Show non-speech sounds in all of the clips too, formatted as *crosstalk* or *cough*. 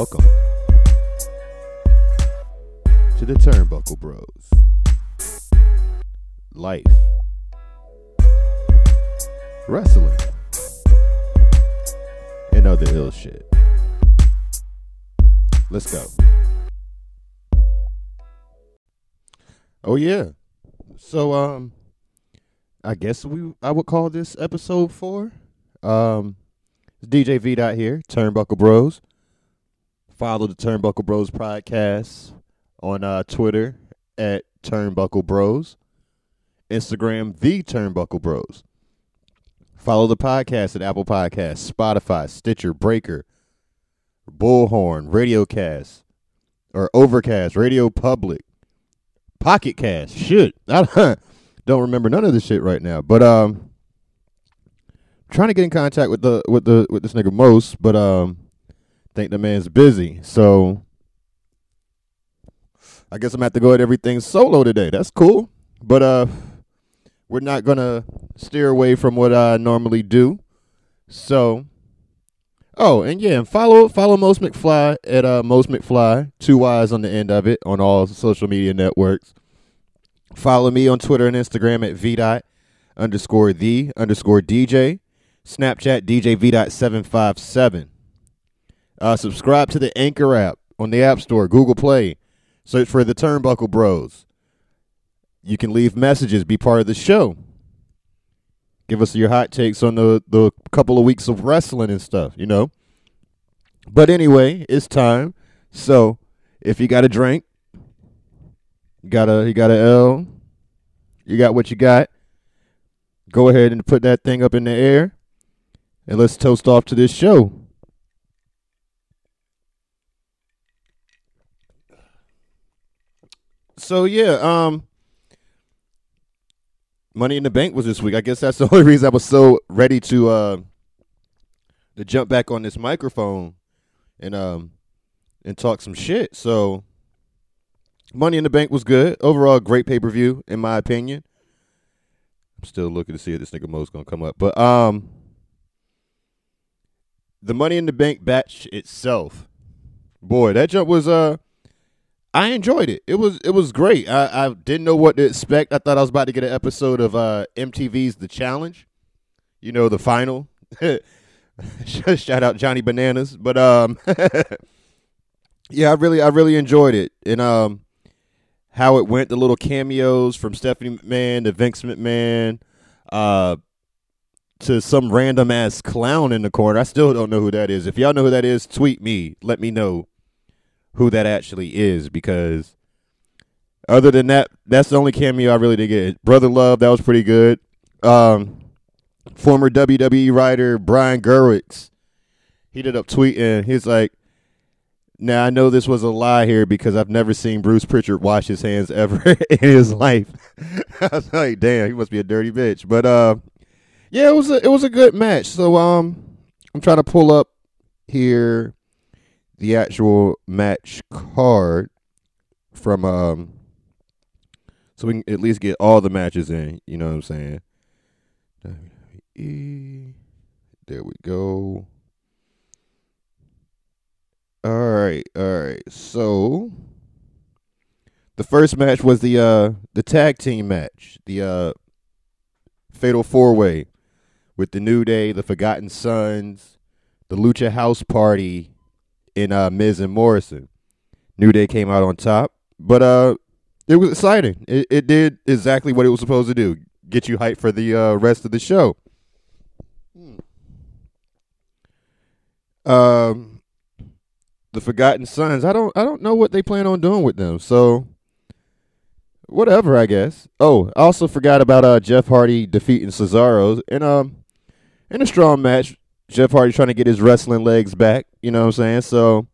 Welcome to the Turnbuckle Bros. Life, wrestling, and other ill shit. Let's go. Oh yeah. So um I guess we I would call this episode 4. Um DJ V dot here, Turnbuckle Bros. Follow the Turnbuckle Bros podcast on uh, Twitter at Turnbuckle Bros. Instagram the Turnbuckle Bros. Follow the podcast at Apple Podcasts, Spotify, Stitcher, Breaker, Bullhorn, Radiocast, or Overcast, Radio Public, Pocket Cast. Shit, *laughs* I don't remember none of this shit right now. But um, trying to get in contact with the with the with this nigga most, but um, think the man's busy. So I guess I'm gonna have to go at everything solo today. That's cool, but uh, we're not gonna steer away from what I normally do. So, oh, and yeah, and follow follow Most McFly at uh Most McFly, two Y's on the end of it on all social media networks. Follow me on Twitter and Instagram at v dot underscore the underscore DJ. Snapchat DJ V dot seven five seven. Uh, subscribe to the Anchor app on the App Store, Google Play. Search for the Turnbuckle Bros. You can leave messages, be part of the show. Give us your hot takes on the the couple of weeks of wrestling and stuff, you know. But anyway, it's time. So if you got a drink, you got a you got a L, you got what you got. Go ahead and put that thing up in the air, and let's toast off to this show. So yeah, um Money in the Bank was this week. I guess that's the *laughs* only reason I was so ready to uh to jump back on this microphone and um and talk some shit. So Money in the Bank was good. Overall great pay-per-view in my opinion. I'm still looking to see if this nigga Mo's to come up. But um the Money in the Bank batch itself. Boy, that jump was uh I enjoyed it. It was it was great. I, I didn't know what to expect. I thought I was about to get an episode of uh, MTV's The Challenge. You know, the final. *laughs* Shout out Johnny Bananas. But um *laughs* Yeah, I really I really enjoyed it. And um how it went, the little cameos from Stephanie McMahon to Vince McMahon, uh to some random ass clown in the corner. I still don't know who that is. If y'all know who that is, tweet me. Let me know who that actually is because other than that, that's the only cameo I really did get. Brother Love, that was pretty good. Um, former WWE writer Brian Gewirtz, he did up tweeting. He's like, "Now I know this was a lie here because I've never seen Bruce Pritchard wash his hands ever *laughs* in his life." *laughs* I was like, "Damn, he must be a dirty bitch." But uh, yeah, it was a it was a good match. So um, I'm trying to pull up here the actual match card from um so we can at least get all the matches in, you know what I'm saying? There we go. All right, all right. So the first match was the uh the tag team match, the uh fatal four way with the New Day, the Forgotten Sons, the Lucha House Party, in uh, Miz and Morrison. New Day came out on top, but uh, it was exciting. It, it did exactly what it was supposed to do: get you hyped for the uh, rest of the show. Um, the Forgotten Sons. I don't. I don't know what they plan on doing with them. So, whatever. I guess. Oh, I also forgot about uh Jeff Hardy defeating Cesaro in um in a strong match. Jeff Hardy trying to get his wrestling legs back. You know what I'm saying? So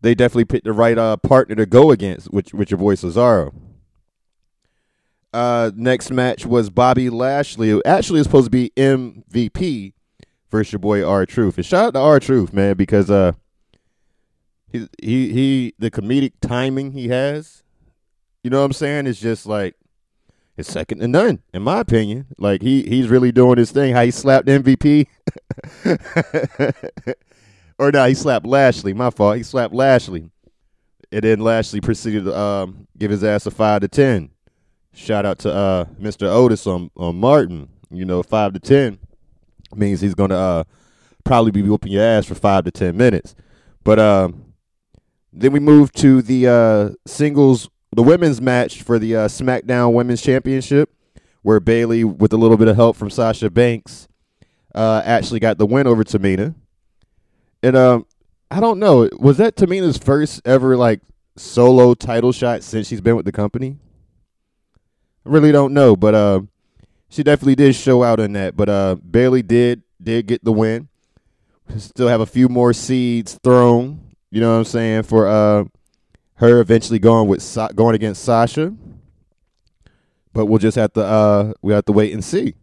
they definitely picked the right uh, partner to go against, which with your boy Cesaro. Uh, next match was Bobby Lashley, who actually is supposed to be MVP versus your boy R Truth. And shout out to R Truth, man, because uh, he he he the comedic timing he has, you know what I'm saying? It's just like it's second to none, in my opinion. Like he he's really doing his thing. How he slapped MVP *laughs* or no, he slapped Lashley. My fault. He slapped Lashley. And then Lashley proceeded to um, give his ass a five to ten. Shout out to uh, Mr. Otis on, on Martin. You know, five to ten means he's gonna uh, probably be whooping your ass for five to ten minutes. But um, then we move to the uh, singles, the women's match for the uh, SmackDown Women's Championship, where Bayley, with a little bit of help from Sasha Banks, uh, actually got the win over Tamina. And um, I don't know, was that Tamina's first ever like solo title shot since she's been with the company? I really don't know, but uh, she definitely did show out in that. But uh, Bayley did did get the win. Still have a few more seeds thrown. You know what I'm saying for uh, her eventually going with Sa- going against Sasha. But we'll just have to uh, we have to wait and see.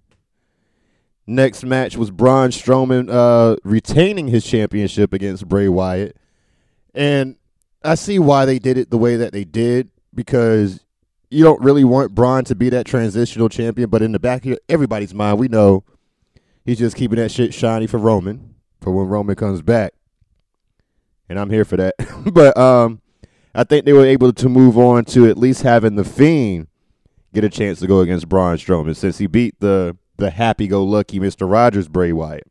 Next match was Braun Strowman uh, retaining his championship against Bray Wyatt. And I see why they did it the way that they did because you don't really want Braun to be that transitional champion, but in the back of everybody's mind, we know he's just keeping that shit shiny for Roman for when Roman comes back. And I'm here for that. *laughs* but um, I think they were able to move on to at least having the Fiend get a chance to go against Braun Strowman since he beat the the happy go lucky Mr. Rogers Bray Wyatt.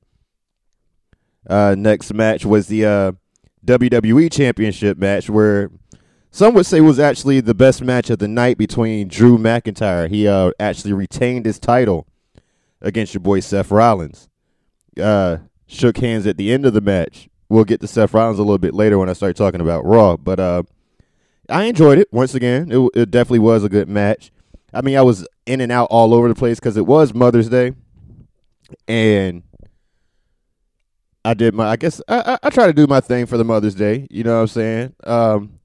Uh, next match was the uh, WWE Championship match where some would say was actually the best match of the night between Drew McIntyre. He uh, actually retained his title against your boy Seth Rollins. Uh, shook hands at the end of the match. We'll get to Seth Rollins a little bit later when I start talking about Raw, but uh, I enjoyed it once again. It, it definitely was a good match. I mean, I was in and out all over the place because it was Mother's Day, and I did my. I guess I, I, I try to do my thing for the Mother's Day. You know what I'm saying? Um,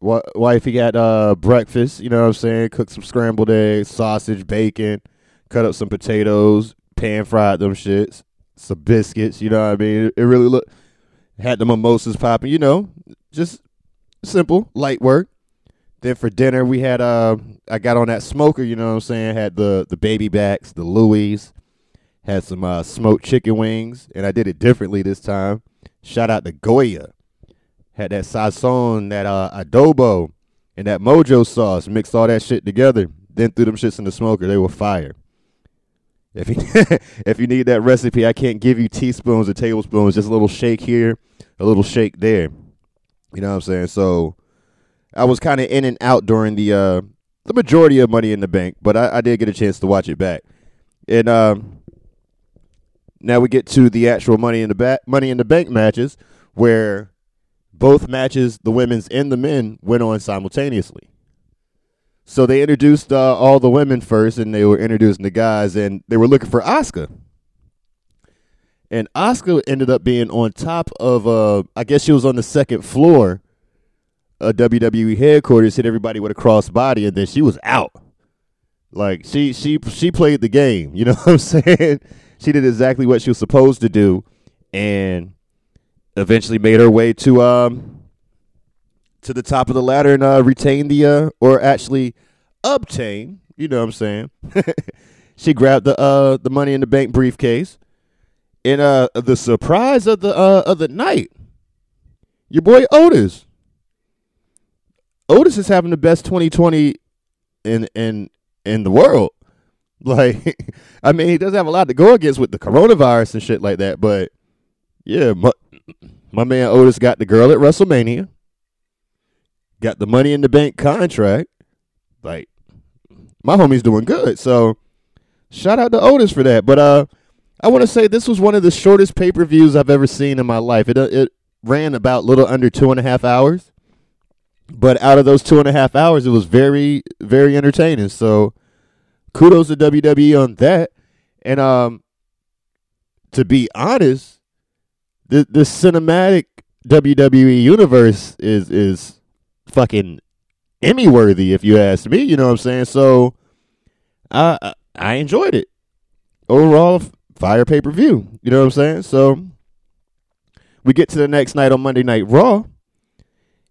wifey got uh breakfast. You know what I'm saying? Cooked some scrambled eggs, sausage, bacon, cut up some potatoes, pan fried them shits, some biscuits. You know what I mean? It, it really looked had the mimosas popping. You know, just simple, light work. Then for dinner we had uh I got on that smoker, you know what I'm saying? Had the the baby backs, the Louis, had some uh smoked chicken wings, and I did it differently this time. Shout out to Goya. Had that sazon, that uh adobo, and that mojo sauce. Mixed all that shit together. Then threw them shits in the smoker. They were fire. If you *laughs* if you need that recipe, I can't give you teaspoons or tablespoons. Just a little shake here, a little shake there. You know what I'm saying? So I was kind of in and out during the uh, the majority of Money in the Bank, but I, I did get a chance to watch it back. And um, now we get to the actual Money in the back Money in the Bank matches, where both matches, the women's and the men, went on simultaneously. So they introduced uh, all the women first, and they were introducing the guys, and they were looking for Asuka. And Asuka ended up being on top of, uh, I guess she was on the second floor a WWE headquarters hit everybody with a crossbody, and then she was out. Like she she she played the game. You *laughs* know what I'm saying? She did exactly what she was supposed to do, and eventually made her way to um to the top of the ladder and uh, retain the uh or actually obtain. You know what I'm saying? *laughs* she grabbed the uh the money in the bank briefcase, and uh the surprise of the uh of the night, your boy Otis Otis is having the best 2020 in in in the world. *laughs* Like, I mean, he doesn't have a lot to go against with the coronavirus and shit like that, but yeah, my, my man Otis got the girl at WrestleMania, got the Money in the Bank contract. Like, my homie's doing good. So, shout out to Otis for that. But uh, I want to say this was one of the shortest pay per views I've ever seen in my life. It uh, it ran about little under two and a half hours. But out of those two and a half hours, it was very, very entertaining. So kudos to WWE on that. And um, to be honest, the the cinematic WWE universe is is fucking Emmy worthy, if you ask me. You know what I'm saying? So I I enjoyed it. Overall, fire pay per view. You know what I'm saying? So we get to the next night on Monday Night Raw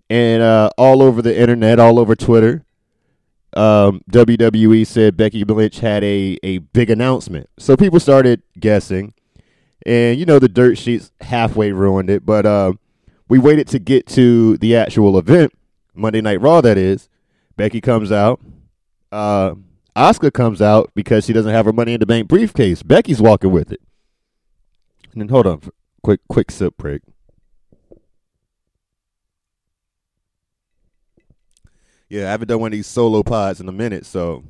and uh, all over the internet, all over Twitter, um, WWE said Becky Lynch had a, a big announcement. So people started guessing, and you know the dirt sheets halfway ruined it. But uh, we waited to get to the actual event, Monday Night Raw. That is, Becky comes out. Uh, Asuka comes out because she doesn't have her Money in the Bank briefcase. Becky's walking with it. And then hold on, quick quick sip break. Yeah, I haven't done one of these solo pods in a minute, so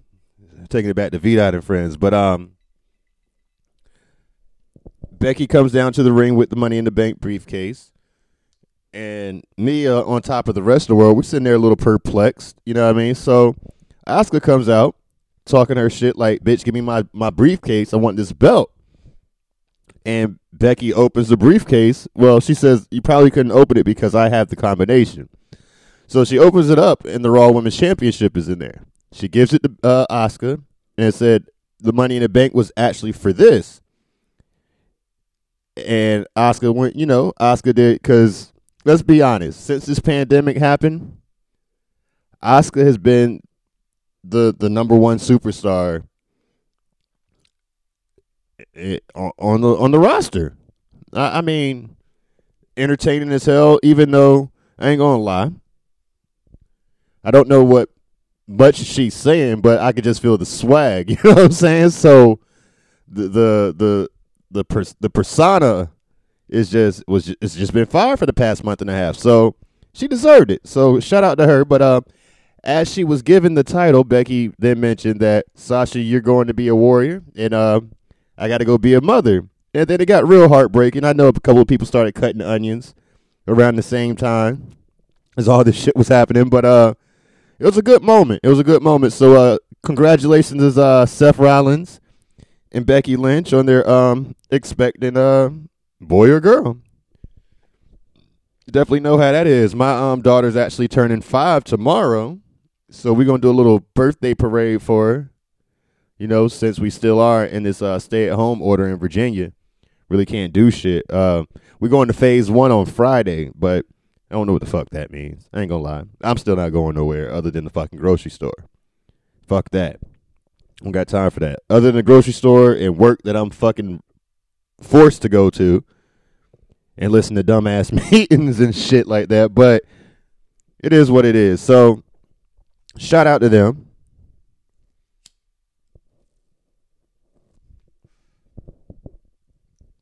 taking it back to Vidot and friends. But um, Becky comes down to the ring with the Money in the Bank briefcase, and Mia on top of the rest of the world. We're sitting there a little perplexed, you know what I mean? So Asuka comes out talking her shit like, "Bitch, give me my my briefcase. I want this belt." And Becky opens the briefcase. Well, she says you probably couldn't open it because I have the combination. So she opens it up, and the Raw Women's Championship is in there. She gives it to uh, Asuka, and said the Money in the Bank was actually for this. And Asuka went, you know, Asuka did because let's be honest, since this pandemic happened, Asuka has been the the number one superstar on the on the roster. I, I mean, entertaining as hell. Even though I ain't gonna lie, I don't know what much she's saying, but I could just feel the swag. *laughs* You know what I'm saying? So the the the the pers- the persona is just was it's just been fired for the past month and a half. So she deserved it. So shout out to her. But uh, as she was given the title, Becky then mentioned that Sasha, you're going to be a warrior, and uh, I got to go be a mother. And then it got real heartbreaking. I know a couple of people started cutting onions around the same time as all this shit was happening, but uh it was a good moment. It was a good moment. So uh, congratulations to uh, Seth Rollins and Becky Lynch on their um expecting uh boy or girl. Definitely know how that is. My um daughter's actually turning five tomorrow, so we're gonna do a little birthday parade for her. You know, since we still are in this uh, stay-at-home order in Virginia, really can't do shit. Uh, we're going to phase one on Friday, but I don't know what the fuck that means. I ain't gonna lie. I'm still not going nowhere other than the fucking grocery store. Fuck that. I don't got time for that. Other than the grocery store and work that I'm fucking forced to go to and listen to dumbass *laughs* meetings and shit like that. But it is what it is. So shout out to them.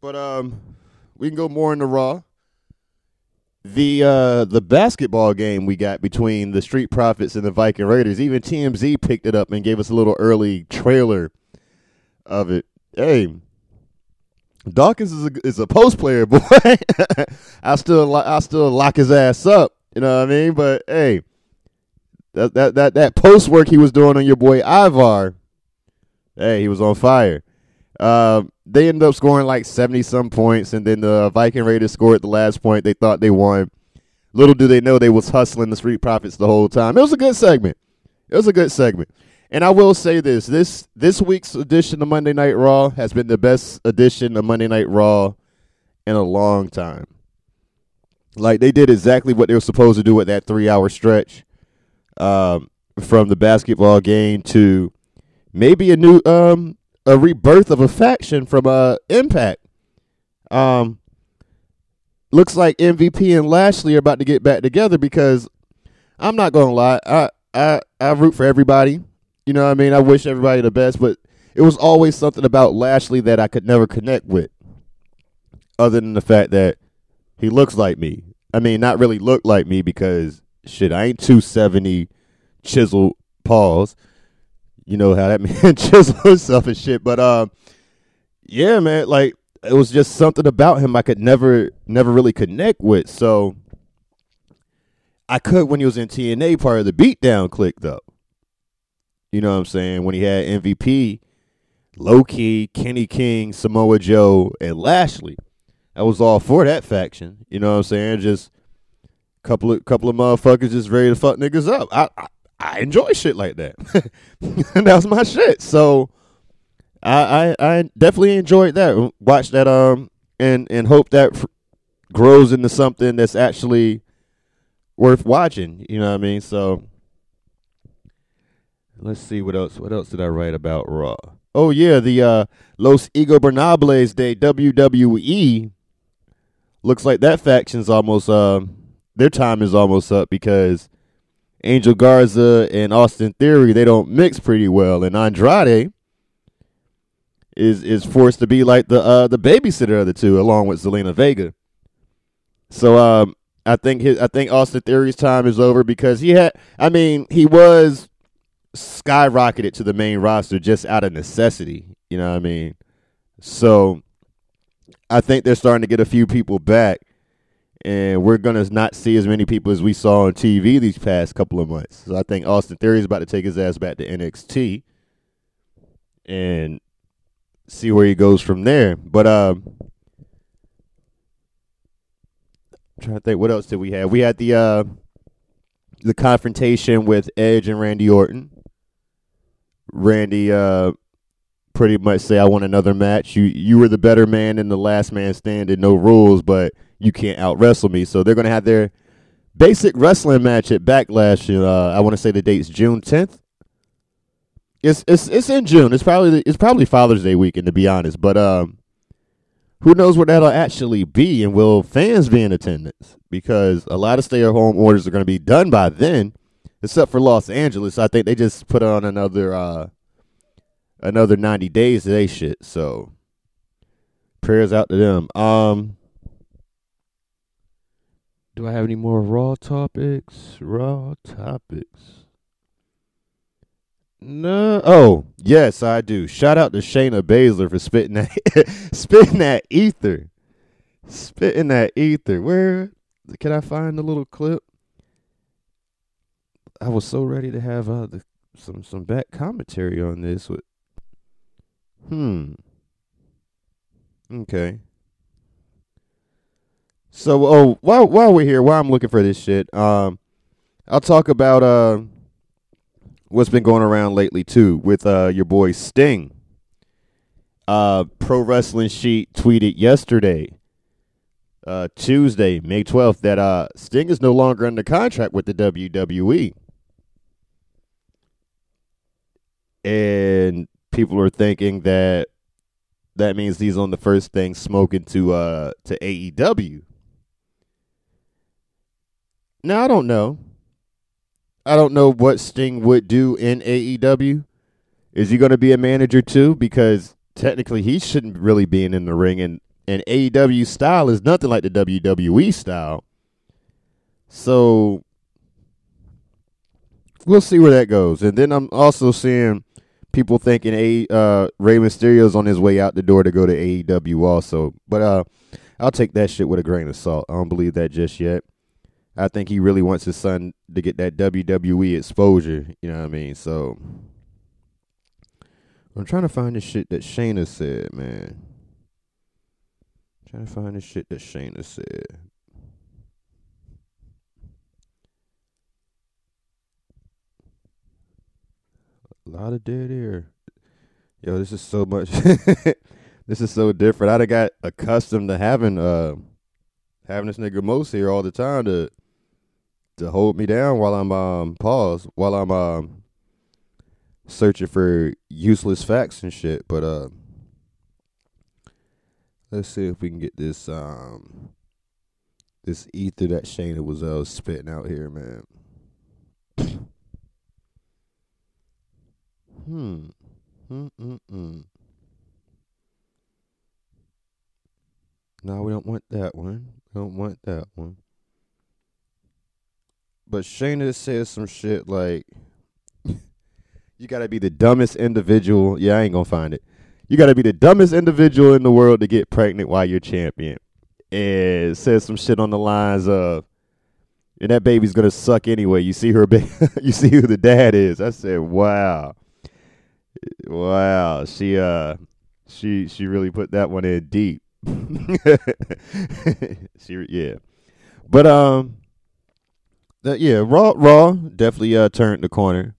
But um we can go more into Raw the uh the basketball game we got between the Street Profits and the Viking Raiders. Even TMZ picked it up and gave us a little early trailer of it. Hey, Dawkins is a, is a post player, *laughs* boy. I still I still lock his ass up. You know what I mean? But hey, that that that that post work he was doing on your boy Ivar. Hey, he was on fire. Uh, they ended up scoring like 70 some points, and then the Viking Raiders scored the last point. They thought they won. Little do they know they was hustling the Street Profits the whole time. It was a good segment. It was a good segment. And I will say this: this this week's edition of Monday Night Raw has been the best edition of Monday Night Raw in a long time. Like they did exactly what they were supposed to do with that three hour stretch, um, from the basketball game to maybe a new um a rebirth of a faction from uh Impact. Um, looks like MVP and Lashley are about to get back together because I'm not gonna lie, I I I root for everybody. You know what I mean? I wish everybody the best, but it was always something about Lashley that I could never connect with. Other than the fact that he looks like me. I mean, not really look like me because shit, I ain't 270 chiseled paws you know how that *laughs* man chisels himself and shit. But um, yeah, man, like it was just something about him I could never, never really connect with. So I could when he was in TNA, part of the beatdown click though. You know what I'm saying? When he had MVP, Low Ki, Kenny King, Samoa Joe, and Lashley. I was all for that faction. You know what I'm saying? Just couple of couple of motherfuckers just ready to fuck niggas up. I, I I enjoy shit like that. *laughs* that was my shit. So I, I I definitely enjoyed that. Watch that um and and hope that f- grows into something that's actually worth watching. You know what I mean? So let's see what else. What else did I write about Raw? oh yeah, the uh, Los Ingobernables de WWE looks like that faction's almost uh, their time is almost up because Angel Garza and Austin Theory they don't mix pretty well, and Andrade is is forced to be like the uh, the babysitter of the two, along with Zelina Vega. So um, I think his I think Austin Theory's time is over because he had I mean he was skyrocketed to the main roster just out of necessity. You know what I mean? So I think they're starting to get a few people back, and we're gonna not see as many people as we saw on TV these past couple of months. So I think Austin Theory is about to take his ass back to NXT and see where he goes from there. But um, I'm trying to think, what else did we have? We had the uh, the confrontation with Edge and Randy Orton. Randy uh, pretty much say, "I want another match. You you were the better man in the last man standing, no rules, but you can't out wrestle me." So they're gonna have their basic wrestling match at Backlash. Uh, I want to say the date's June 10th. It's it's it's in June. It's probably it's probably Father's Day weekend to be honest, but um, who knows what that'll actually be, and will fans be in attendance? Because a lot of stay-at-home orders are going to be done by then, except for Los Angeles. I think they just put on another uh another ninety days they shit. So prayers out to them. Um. Do I have any more raw topics? Raw topics. No. Oh, yes, I do. Shout out to Shayna Baszler for spitting that *laughs* spitting that ether. Spitting that ether. Where can I find the little clip? I was so ready to have uh, the, some some back commentary on this. With, hmm. Okay. So, oh, while while we're here, while I'm looking for this shit, um, I'll talk about uh what's been going around lately too with uh your boy Sting. Uh Pro Wrestling Sheet tweeted yesterday, uh Tuesday, May 12th, that uh Sting is no longer under contract with the WWE. And people are thinking that that means he's on the first thing smoking to uh to AEW. Now I don't know. I don't know what Sting would do in AEW. Is he going to be a manager too? Because technically, he shouldn't really be in the ring, and and AEW style is nothing like the WWE style. So we'll see where that goes. And then I'm also seeing people thinking a uh, Rey Mysterio's on his way out the door to go to AEW also. But uh, I'll take that shit with a grain of salt. I don't believe that just yet. I think he really wants his son to get that WWE exposure. You know what I mean? So I'm trying to find the shit that Shayna said, man. I'm trying to find the shit that Shayna said. A lot of dead air. Yo, this is so much. *laughs* this is so different. I'd have got accustomed to having uh having this nigga Mos here all the time to to hold me down while I'm um pause while I'm um searching for useless facts and shit. But uh, let's see if we can get this um this ether that Shayna was uh spitting out here, man. hmm. Mm-mm-mm. No, we don't want that one. We don't want that one. But Shayna says some shit like, *laughs* "You gotta be the dumbest individual." Yeah, I ain't gonna find it. You gotta be the dumbest individual in the world to get pregnant while you're champion. And says some shit on the lines of, "And that baby's gonna suck anyway." You see her, ba- *laughs* you see who the dad is. I said, "Wow, wow." She uh, she she really put that one in deep. *laughs* she yeah, but um that yeah, Raw Raw definitely uh turned the corner.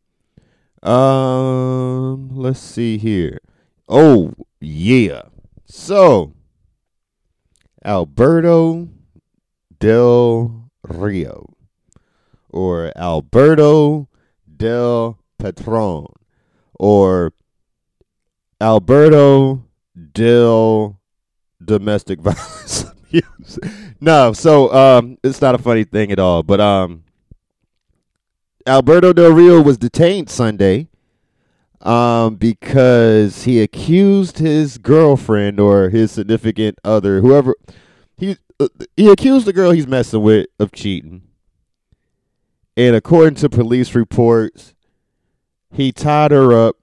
Um, let's see here. Oh yeah, so Alberto Del Rio or Alberto Del Patron or Alberto Del Domestic *laughs* Violence no, so um, it's not a funny thing at all. But um, Alberto Del Rio was detained Sunday um, because he accused his girlfriend or his significant other, whoever he uh, he accused the girl he's messing with of cheating. And according to police reports, he tied her up,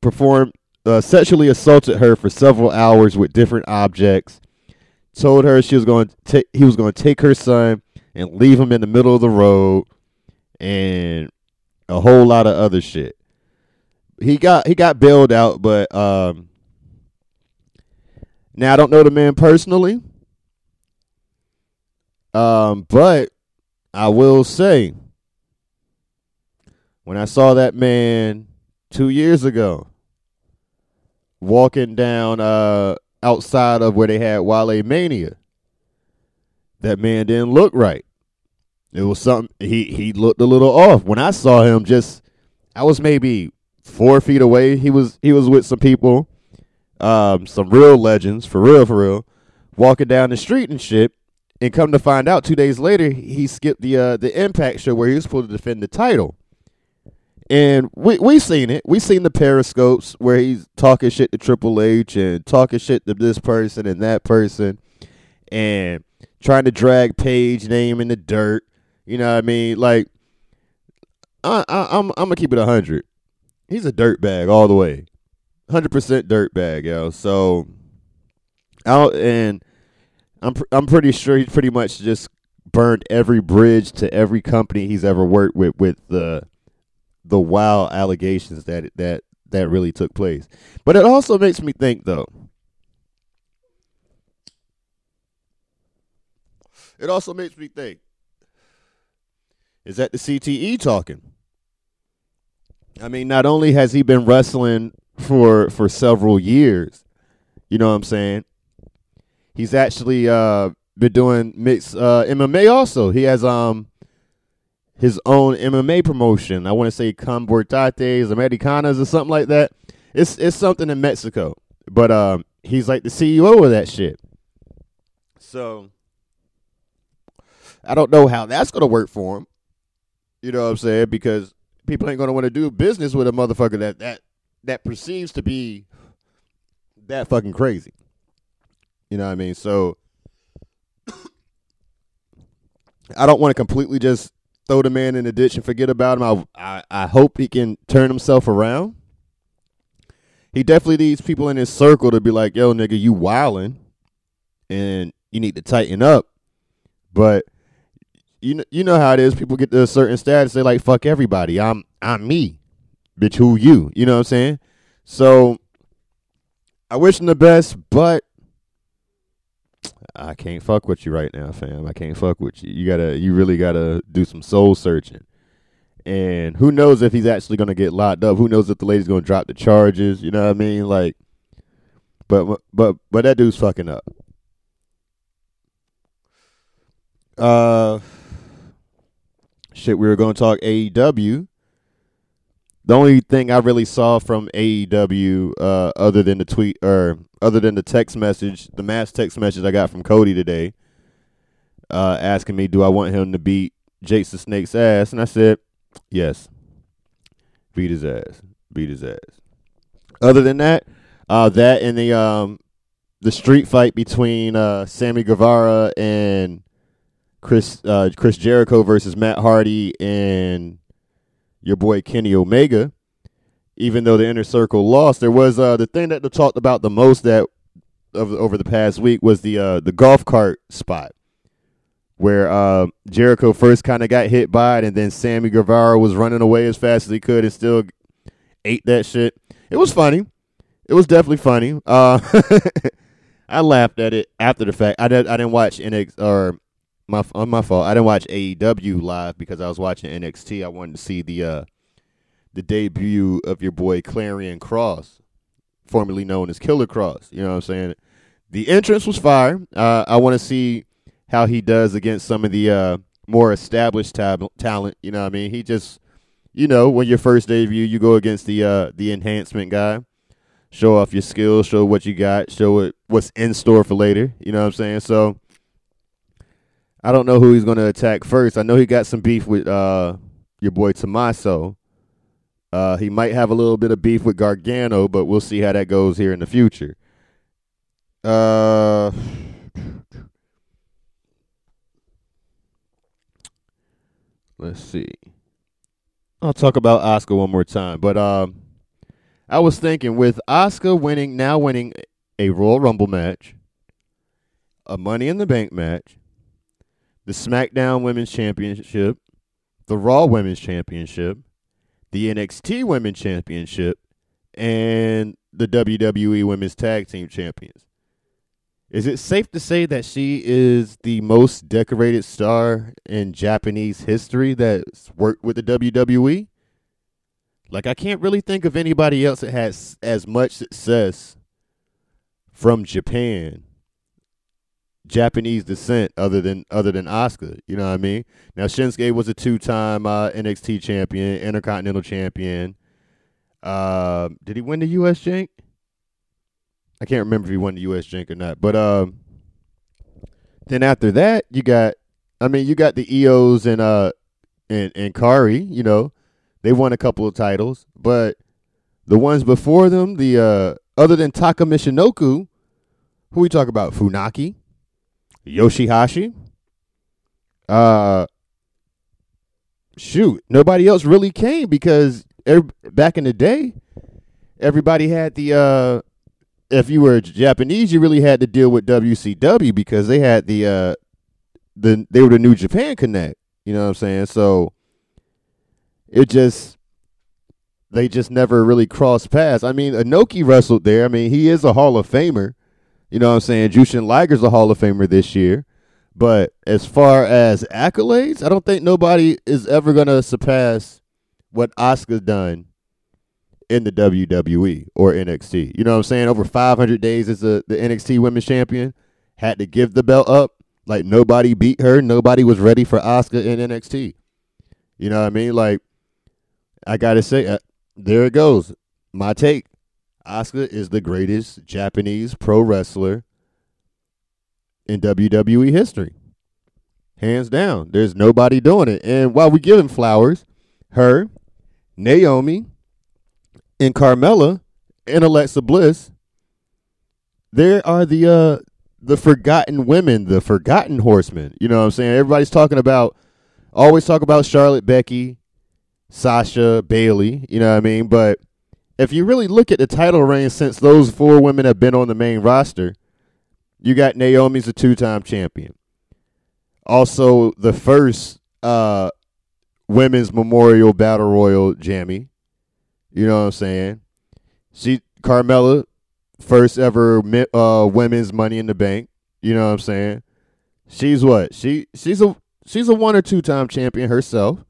performed uh, sexually assaulted her for several hours with different objects. Told her she was going to he was going to take her son and leave him in the middle of the road, and a whole lot of other shit. He got he got bailed out, but um, now I don't know the man personally. Um, but I will say, when I saw that man two years ago, walking down uh outside of where they had Wale Mania. That man didn't look right. It was something he he looked a little off. When I saw him just I was maybe four feet away. He was he was with some people, um, some real legends, for real, for real, walking down the street and shit. And come to find out, two days later, he skipped the uh, the Impact show where he was supposed to defend the title. And we we seen it. We seen the periscopes where he's talking shit to Triple H and talking shit to this person and that person, and trying to drag Paige name in the dirt. You know what I mean? Like, I, I I'm I'm gonna keep it hundred. He's a dirt bag all the way, hundred percent dirt bag, yo. So, out and I'm pr- I'm pretty sure he's pretty much just burned every bridge to every company he's ever worked with with the the wild allegations that that that really took place. But it also makes me think though. It also makes me think. Is that the CTE talking? I mean, not only has he been wrestling for for several years, you know what I'm saying? He's actually uh been doing mixed uh MMA also. He has um his own MMA promotion. I want to say Combortates Americanas or something like that. It's it's something in Mexico, but um, he's like the CEO of that shit. So I don't know how that's gonna work for him. You know what I'm saying? Because people ain't gonna want to do business with a motherfucker that that that perceives to be that fucking crazy. You know what I mean? So I don't want to completely just throw the man in the ditch and forget about him. I, I, I hope he can turn himself around. He definitely needs people in his circle to be like, yo, nigga, you wildin', and you need to tighten up. But you know, you know how it is. People get to a certain status, they like, fuck everybody. I'm I'm me, bitch. Who you? You know what I'm saying? So I wish him the best, but I can't fuck with you right now, fam. I can't fuck with you. You gotta, you really gotta do some soul searching. And who knows if he's actually gonna get locked up? Who knows if the lady's gonna drop the charges? You know what I mean? Like, but but but that dude's fucking up. Uh, shit. We were gonna talk AEW. The only thing I really saw from AEW, uh, other than the tweet or other than the text message, the mass text message I got from Cody today, uh, asking me, do I want him to beat Jake the Snake's ass? And I said, yes. Beat his ass. Beat his ass. Other than that, uh, that and the um, the street fight between uh, Sammy Guevara and Chris uh, Chris Jericho versus Matt Hardy and your boy Kenny Omega even though the inner circle lost, there was uh, the thing that they talked about the most that of, over the past week was the uh, the golf cart spot where uh, Jericho first kind of got hit by it, and then Sammy Guevara was running away as fast as he could and still ate that shit. It was funny. It was definitely funny. Uh, *laughs* I laughed at it after the fact. I did. I didn't watch NX or my on my fault. I didn't watch AEW live because I was watching NXT. I wanted to see the uh, the debut of your boy Karrion Kross, formerly known as Killer Kross. You know what I'm saying? The entrance was fire. Uh, I want to see how he does against some of the uh, more established tab- talent. You know what I mean? He just, you know, when your first debut, you go against the uh, the enhancement guy. show off your skills, show what you got, show it what's in store for later. You know what I'm saying? So I don't know who he's going to attack first. I know he got some beef with uh, your boy Tommaso. Uh, he might have a little bit of beef with Gargano, but we'll see how that goes here in the future. Uh, let's see. I'll talk about Asuka one more time, but um, I was thinking with Asuka winning now winning a Royal Rumble match, a Money in the Bank match, the SmackDown Women's Championship, the Raw Women's Championship, the NXT Women's Championship, and the WWE Women's Tag Team Champions. Is it safe to say that she is the most decorated star in Japanese history that's worked with the WWE? Like, I can't really think of anybody else that has as much success from Japan, Japanese descent, other than other than Asuka. You know what I mean? Now, Shinsuke was a two-time uh, NXT champion, Intercontinental champion. Uh, did he win the U.S. Jank? I can't remember if he won the U.S. Jank or not. But um, then after that, you got, I mean, you got the EOs and uh and and Kairi. You know, they won a couple of titles, but the ones before them, the uh, other than Taka Michinoku, who we talk about, Funaki, Yoshihashi, uh, shoot, nobody else really came because every, back in the day, everybody had the uh if you were Japanese, you really had to deal with WCW because they had the uh the they were the New Japan Connect. You know what I'm saying? So it just they just never really crossed paths. I mean, Inoki wrestled there. I mean, he is a Hall of Famer. You know what I'm saying? Jushin Liger's a Hall of Famer this year. But as far as accolades, I don't think nobody is ever gonna surpass what Asuka's done in the WWE or NXT. You know what I'm saying? Over 500 days as the, the NXT Women's Champion, had to give the belt up. Like nobody beat her. Nobody was ready for Asuka in NXT. You know what I mean? Like I gotta say, uh, there it goes. My take: Asuka is the greatest Japanese pro wrestler in WWE history, hands down. There's nobody doing it. And while we give him flowers, her, Naomi, and Carmella and Alexa Bliss, there are the uh the forgotten women, the forgotten horsemen. You know what I'm saying? Everybody's talking about always talk about Charlotte Becky, Sasha, Bayley, you know what I mean? But if you really look at the title reign since those four women have been on the main roster, you got Naomi's a two-time champion. Also, the first uh women's memorial battle royal jammy. You know what I'm saying? She Carmella, first ever uh, women's Money in the Bank. You know what I'm saying? She's what? She she's a she's a one or two time champion herself.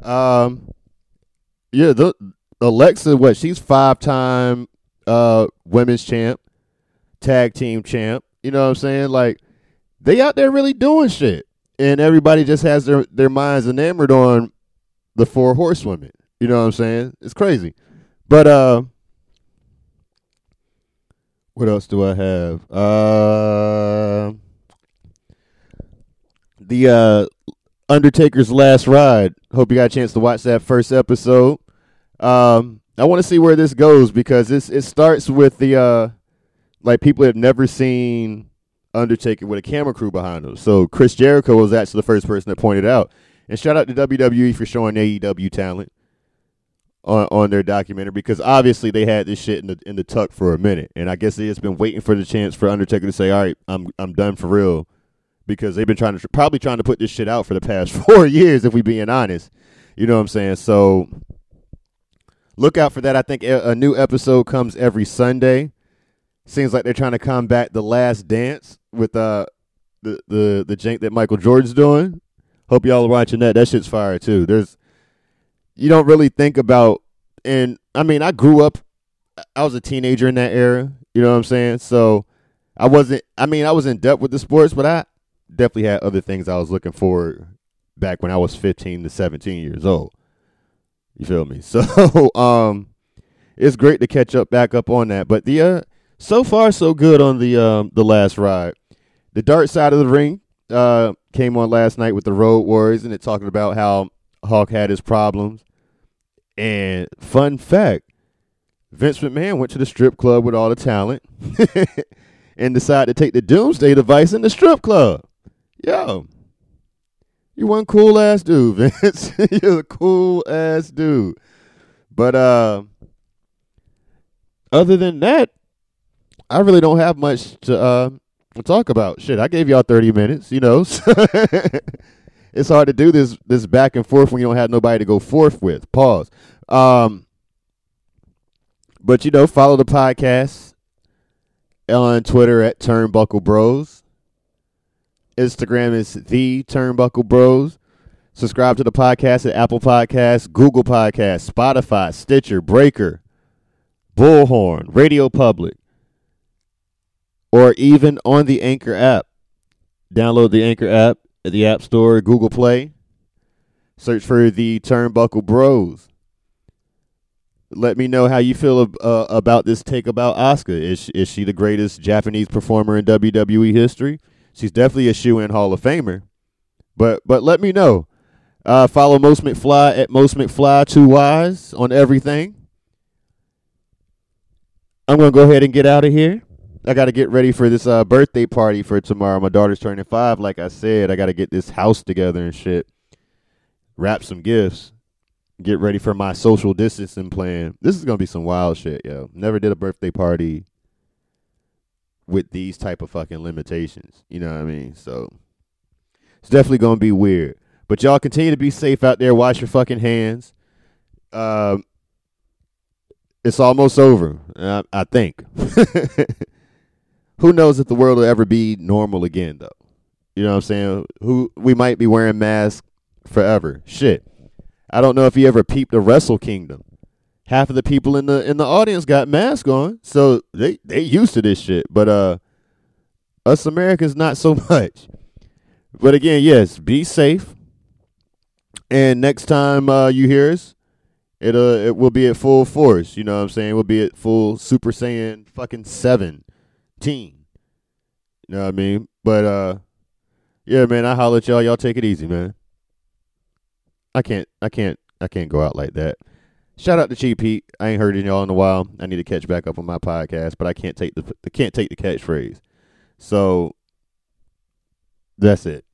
Um, yeah, the Alexa, what? She's five time uh women's champ, tag team champ. You know what I'm saying? Like they out there really doing shit, and everybody just has their their minds enamored on the four horsewomen. You know what I'm saying? It's crazy. But uh what else do I have? Uh the uh Undertaker's Last Ride. Hope you got a chance to watch that first episode. Um I want to see where this goes because it starts with the uh like people have never seen Undertaker with a camera crew behind him. So Chris Jericho was actually the first person that pointed out. And shout out to WWE for showing AEW talent on on their documentary because obviously they had this shit in the in the tuck for a minute, and I guess they just been waiting for the chance for Undertaker to say, "All right, I'm I'm done for real," because they've been trying to probably trying to put this shit out for the past *laughs* four years, if we being honest. You know what I'm saying? So look out for that. I think a, new episode comes every Sunday. Seems like they're trying to combat the Last Dance with uh the the the jank that Michael Jordan's doing. Hope y'all are watching that. That shit's fire too. There's you don't really think about and I mean I grew up I was a teenager in that era, you know what I'm saying? So I wasn't I mean I was in depth with the sports, but I definitely had other things I was looking for back when I was 15 to 17 years old. You feel me? *laughs* So um it's great to catch up back up on that. But the uh, so far so good on the um the last ride. The dark side of the ring uh came on last night with the Road Warriors, and it talking about how Hawk had his problems. And fun fact, Vince McMahon went to the strip club with all the talent *laughs* and decided to take the Doomsday device in the strip club. Yo, you one cool ass dude, *laughs* Vince. You're a cool ass dude. But uh other than that, I really don't have much to uh talk about. Shit, I gave y'all 30 minutes, you know. *laughs* it's hard to do this this back and forth when you don't have nobody to go forth with. Pause. Um but you know, follow the podcast on Twitter at Turnbuckle Bros. Instagram is the Turnbuckle Bros. Subscribe to the podcast at Apple Podcasts, Google Podcasts, Spotify, Stitcher, Breaker, Bullhorn, Radio Public, or even on the Anchor app. Download the Anchor app at the App Store, Google Play. Search for the Turnbuckle Bros. Let me know how you feel uh, about this take about Asuka. Is is she the greatest Japanese performer in WWE history? She's definitely a shoe in Hall of Famer. But but let me know. Uh, follow Most McFly at Most McFly Two Wise on everything. I'm gonna go ahead and get out of here. I got to get ready for this uh, birthday party for tomorrow. My daughter's turning five. Like I said, I got to get this house together and shit. Wrap some gifts. Get ready for my social distancing plan. This is gonna be some wild shit, yo. Never did a birthday party with these type of fucking limitations. You know what I mean? So it's definitely gonna be weird. But y'all continue to be safe out there. Wash your fucking hands. Um, it's almost over. I, I think. *laughs* Who knows if the world will ever be normal again, though? You know what I'm saying? Who we might be wearing masks forever. Shit. I don't know if you ever peeped the Wrestle Kingdom. Half of the people in the in the audience got masks on, so they they used to this shit. But uh, us Americans not so *laughs* much. But again, yes, be safe. And next time uh, you hear us, it uh it will be at full force. You know what I'm saying? We'll be at full Super Saiyan fucking seventeen. You know what I mean? But uh, yeah, man, I holler at y'all. Y'all take it easy, man. I can't, I can't, I can't go out like that. Shout out to Cheap Pete. I ain't heard y'all in a while. I need to catch back up on my podcast, but I can't take the, I can't take the catchphrase. So that's it.